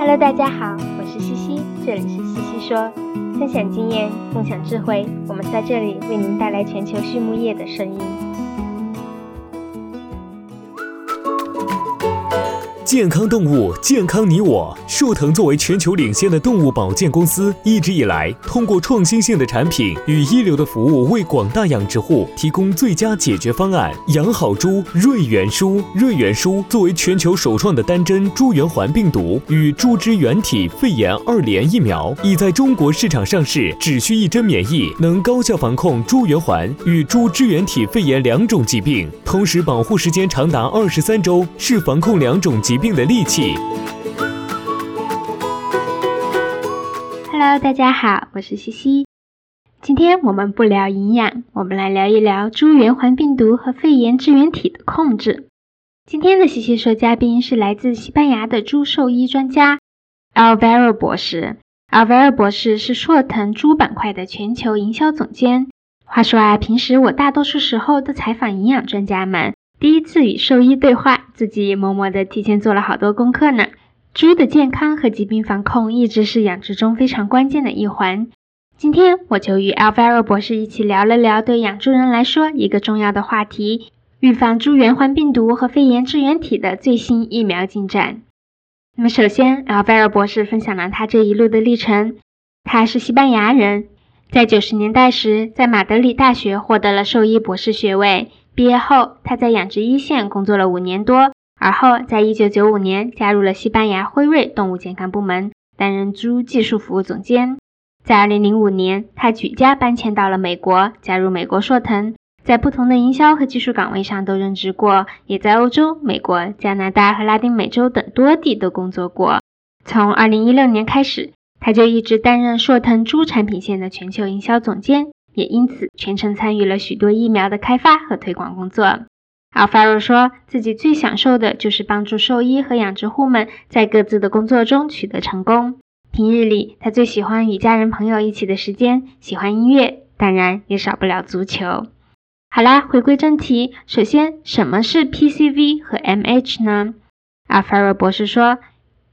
Hello，大家好，我是西西，这里是西西说，分享经验，共享智慧，我们在这里为您带来全球畜牧业的声音。健康动物，健康你我。树藤作为全球领先的动物保健公司，一直以来通过创新性的产品与一流的服务，为广大养殖户提供最佳解决方案。养好猪，瑞元舒。瑞元舒作为全球首创的单针猪圆环病毒与猪支原体肺炎二联疫苗，已在中国市场上市，只需一针免疫，能高效防控猪圆环与猪支原体肺炎两种疾病，同时保护时间长达二十三周，是防控两种疾。病的利器。Hello，大家好，我是西西。今天我们不聊营养，我们来聊一聊猪圆环病毒和肺炎支原体的控制。今天的西西说嘉宾是来自西班牙的猪兽医专家 Alvaro 博士。Alvaro 博士是硕腾猪板块的全球营销总监。话说啊，平时我大多数时候都采访营养专家们。第一次与兽医对话，自己也默默的提前做了好多功课呢。猪的健康和疾病防控一直是养殖中非常关键的一环。今天我就与 Alvaro 博士一起聊了聊对养猪人来说一个重要的话题——预防猪圆环病毒和肺炎支原体的最新疫苗进展。那么首先，Alvaro 博士分享了他这一路的历程。他是西班牙人，在九十年代时在马德里大学获得了兽医博士学位。毕业后，他在养殖一线工作了五年多，而后在一九九五年加入了西班牙辉瑞动物健康部门，担任猪技术服务总监。在二零零五年，他举家搬迁到了美国，加入美国硕腾，在不同的营销和技术岗位上都任职过，也在欧洲、美国、加拿大和拉丁美洲等多地都工作过。从二零一六年开始，他就一直担任硕腾猪产品线的全球营销总监。也因此全程参与了许多疫苗的开发和推广工作。Alfaro 说自己最享受的就是帮助兽医和养殖户们在各自的工作中取得成功。平日里，他最喜欢与家人朋友一起的时间，喜欢音乐，当然也少不了足球。好啦，回归正题，首先，什么是 PCV 和 MH 呢？Alfaro 博士说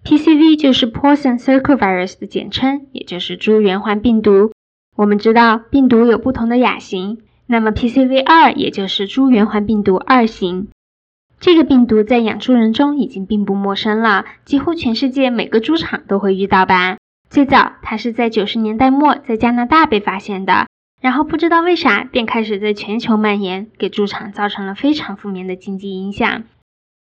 ，PCV 就是 Porcine Circovirus 的简称，也就是猪圆环病毒。我们知道病毒有不同的亚型，那么 PCV 二也就是猪圆环病毒二型，这个病毒在养猪人中已经并不陌生了，几乎全世界每个猪场都会遇到吧。最早它是在九十年代末在加拿大被发现的，然后不知道为啥便开始在全球蔓延，给猪场造成了非常负面的经济影响。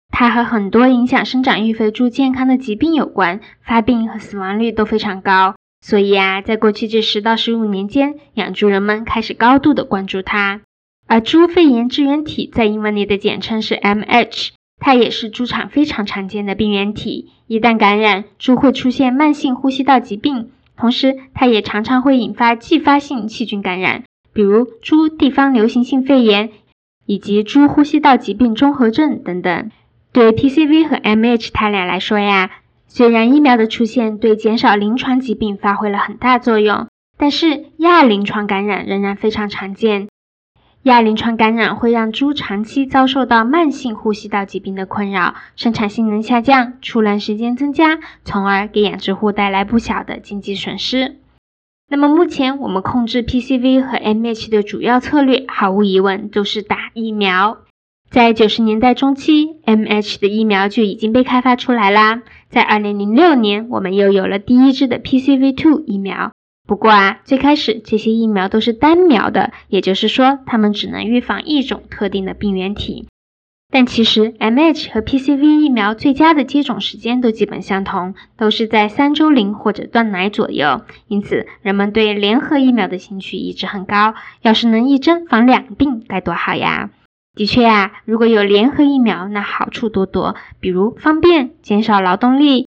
它和很多影响生长育肥猪健康的疾病有关，发病和死亡率都非常高。所以啊，在过去这十到十五年间，养猪人们开始高度的关注它。而猪肺炎支原体在英文里的简称是 MH，它也是猪场非常常见的病原体。一旦感染，猪会出现慢性呼吸道疾病，同时它也常常会引发继发性细菌感染，比如猪地方流行性肺炎以及猪呼吸道疾病综合症等等。对 PCV 和 MH 它俩来说呀。虽然疫苗的出现对减少临床疾病发挥了很大作用，但是亚临床感染仍然非常常见。亚临床感染会让猪长期遭受到慢性呼吸道疾病的困扰，生产性能下降，出栏时间增加，从而给养殖户带来不小的经济损失。那么目前我们控制 PCV 和 MH 的主要策略，毫无疑问都是打疫苗。在九十年代中期，MH 的疫苗就已经被开发出来啦。在二零零六年，我们又有了第一支的 PCV2 疫苗。不过啊，最开始这些疫苗都是单苗的，也就是说，它们只能预防一种特定的病原体。但其实 MH 和 PCV 疫苗最佳的接种时间都基本相同，都是在三周龄或者断奶左右。因此，人们对联合疫苗的兴趣一直很高。要是能一针防两病，该多好呀！的确啊，如果有联合疫苗，那好处多多，比如方便、减少劳动力、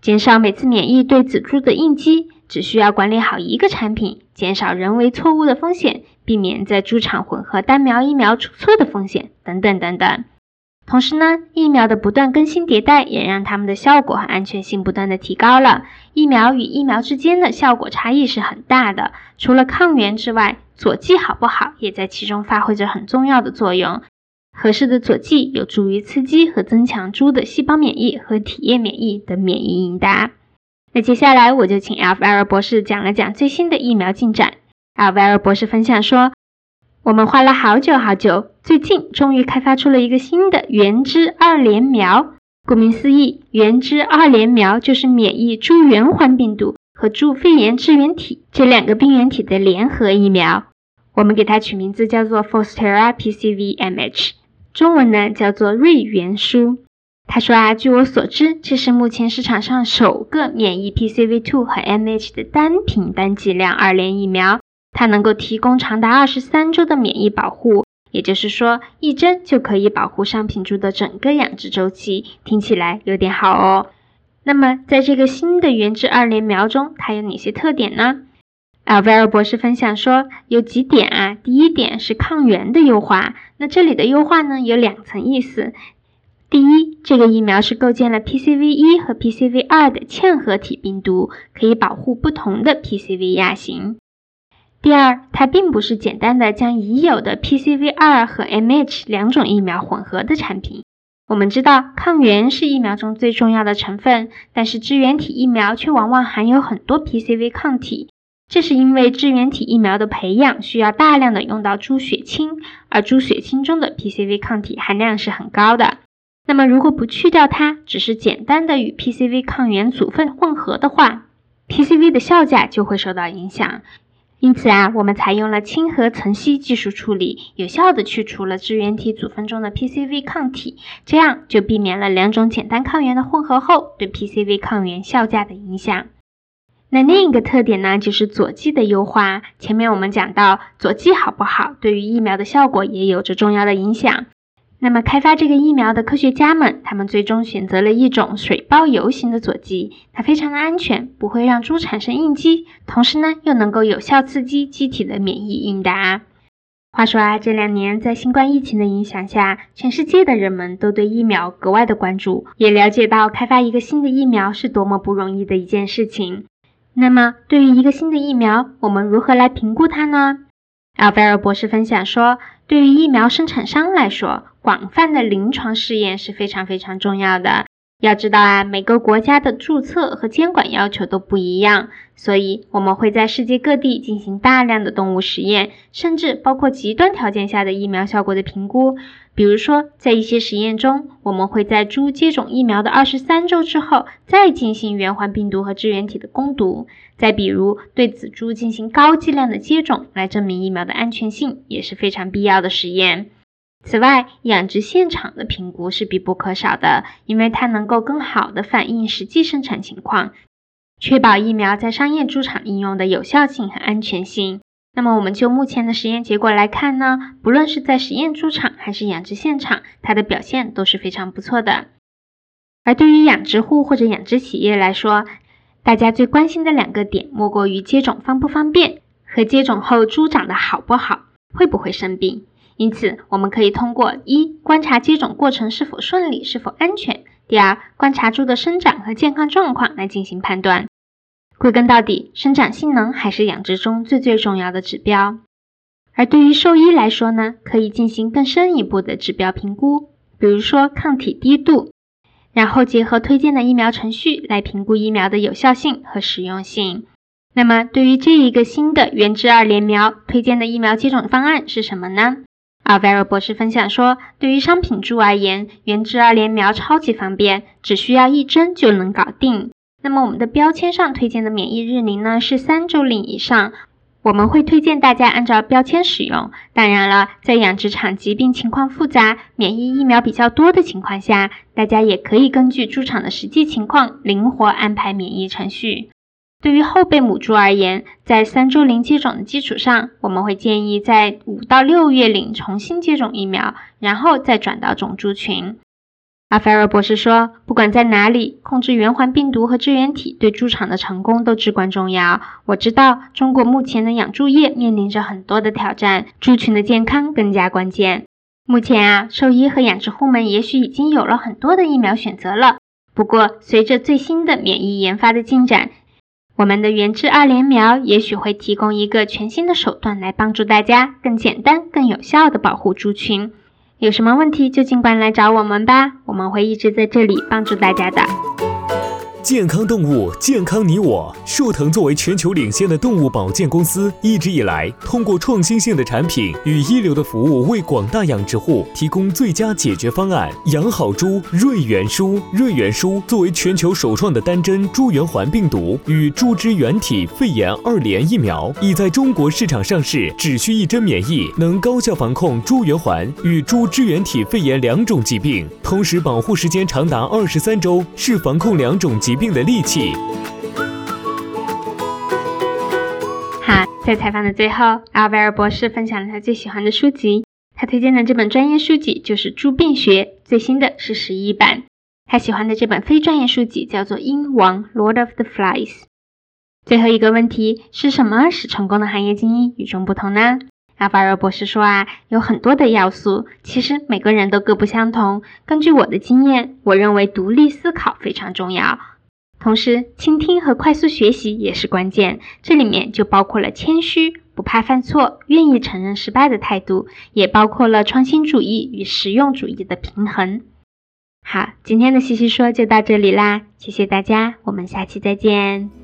减少每次免疫对子猪的应激，只需要管理好一个产品，减少人为错误的风险，避免在猪场混合单苗疫苗出错的风险，等等等等。同时呢，疫苗的不断更新迭代，也让它们的效果和安全性不断的提高了。疫苗与疫苗之间的效果差异是很大的，除了抗原之外，佐剂好不好也在其中发挥着很重要的作用。合适的佐剂有助于刺激和增强猪的细胞免疫和体液免疫等免疫应答。那接下来我就请 Alvaro 博士讲了讲最新的疫苗进展。Alvaro 博士分享说，我们花了好久好久，最近终于开发出了一个新的原汁二联苗。顾名思义，原汁二联苗就是免疫猪圆环病毒和猪肺炎支原体这两个病原体的联合疫苗。我们给它取名字叫做 Fostera PCV-MH，中文呢叫做瑞元舒。他说啊，据我所知，这是目前市场上首个免疫 PCV2 和 MH 的单品单剂量二联疫苗，它能够提供长达二十三周的免疫保护，也就是说，一针就可以保护商品猪的整个养殖周期。听起来有点好哦。那么，在这个新的原质二联苗中，它有哪些特点呢啊，威尔博士分享说，有几点啊。第一点是抗原的优化，那这里的优化呢，有两层意思。第一，这个疫苗是构建了 PCV 一和 PCV 二的嵌合体病毒，可以保护不同的 PCV 亚型。第二，它并不是简单的将已有的 PCV 二和 MH 两种疫苗混合的产品。我们知道，抗原是疫苗中最重要的成分，但是支原体疫苗却往往含有很多 PCV 抗体，这是因为支原体疫苗的培养需要大量的用到猪血清，而猪血清中的 PCV 抗体含量是很高的。那么，如果不去掉它，只是简单的与 PCV 抗原组分混合的话，PCV 的效价就会受到影响。因此啊，我们采用了亲核层析技术处理，有效的去除了支原体组分中的 PCV 抗体，这样就避免了两种简单抗原的混合后对 PCV 抗原效价的影响。那另一个特点呢，就是佐剂的优化。前面我们讲到，佐剂好不好，对于疫苗的效果也有着重要的影响。那么，开发这个疫苗的科学家们，他们最终选择了一种水包油型的佐剂，它非常的安全，不会让猪产生应激，同时呢，又能够有效刺激机体的免疫应答。话说啊，这两年在新冠疫情的影响下，全世界的人们都对疫苗格外的关注，也了解到开发一个新的疫苗是多么不容易的一件事情。那么，对于一个新的疫苗，我们如何来评估它呢？阿菲尔博士分享说，对于疫苗生产商来说，广泛的临床试验是非常非常重要的。要知道啊，每个国家的注册和监管要求都不一样，所以我们会在世界各地进行大量的动物实验，甚至包括极端条件下的疫苗效果的评估。比如说，在一些实验中，我们会在猪接种疫苗的二十三周之后，再进行圆环病毒和支原体的攻毒。再比如，对仔猪进行高剂量的接种，来证明疫苗的安全性，也是非常必要的实验。此外，养殖现场的评估是必不可少的，因为它能够更好地反映实际生产情况，确保疫苗在商业猪场应用的有效性和安全性。那么，我们就目前的实验结果来看呢，不论是在实验猪场还是养殖现场，它的表现都是非常不错的。而对于养殖户或者养殖企业来说，大家最关心的两个点，莫过于接种方不方便和接种后猪长得好不好，会不会生病。因此，我们可以通过一观察接种过程是否顺利、是否安全；第二，观察猪的生长和健康状况来进行判断。归根到底，生长性能还是养殖中最最重要的指标。而对于兽医来说呢，可以进行更深一步的指标评估，比如说抗体低度，然后结合推荐的疫苗程序来评估疫苗的有效性和实用性。那么，对于这一个新的原汁二联苗，推荐的疫苗接种方案是什么呢？阿 v e r 博士分享说，对于商品猪而言，原汁二联苗超级方便，只需要一针就能搞定。那么我们的标签上推荐的免疫日龄呢是三周龄以上，我们会推荐大家按照标签使用。当然了，在养殖场疾病情况复杂、免疫疫苗比较多的情况下，大家也可以根据猪场的实际情况灵活安排免疫程序。对于后备母猪而言，在三周龄接种的基础上，我们会建议在五到六月龄重新接种疫苗，然后再转到种猪群。阿菲尔博士说，不管在哪里，控制圆环病毒和支原体对猪场的成功都至关重要。我知道中国目前的养猪业面临着很多的挑战，猪群的健康更加关键。目前啊，兽医和养殖户们也许已经有了很多的疫苗选择了，不过随着最新的免疫研发的进展，我们的原汁二联苗也许会提供一个全新的手段，来帮助大家更简单、更有效的保护猪群。有什么问题就尽管来找我们吧，我们会一直在这里帮助大家的。健康动物，健康你我。树藤作为全球领先的动物保健公司，一直以来通过创新性的产品与一流的服务，为广大养殖户提供最佳解决方案。养好猪，瑞元舒。瑞元舒作为全球首创的单针猪源环病毒与猪支原体肺炎二联疫苗，已在中国市场上市，只需一针免疫，能高效防控猪源环与猪支原体肺炎两种疾病，同时保护时间长达二十三周，是防控两种疾病的利器。好，在采访的最后，阿维尔博士分享了他最喜欢的书籍。他推荐的这本专业书籍就是《猪病学》，最新的是十一版。他喜欢的这本非专业书籍叫做《鹰王 Lord of the Flies》。最后一个问题是什么使成功的行业精英与众不同呢？阿法尔博士说啊，有很多的要素，其实每个人都各不相同。根据我的经验，我认为独立思考非常重要，同时倾听和快速学习也是关键。这里面就包括了谦虚、不怕犯错、愿意承认失败的态度，也包括了创新主义与实用主义的平衡。好，今天的西西说就到这里啦，谢谢大家，我们下期再见。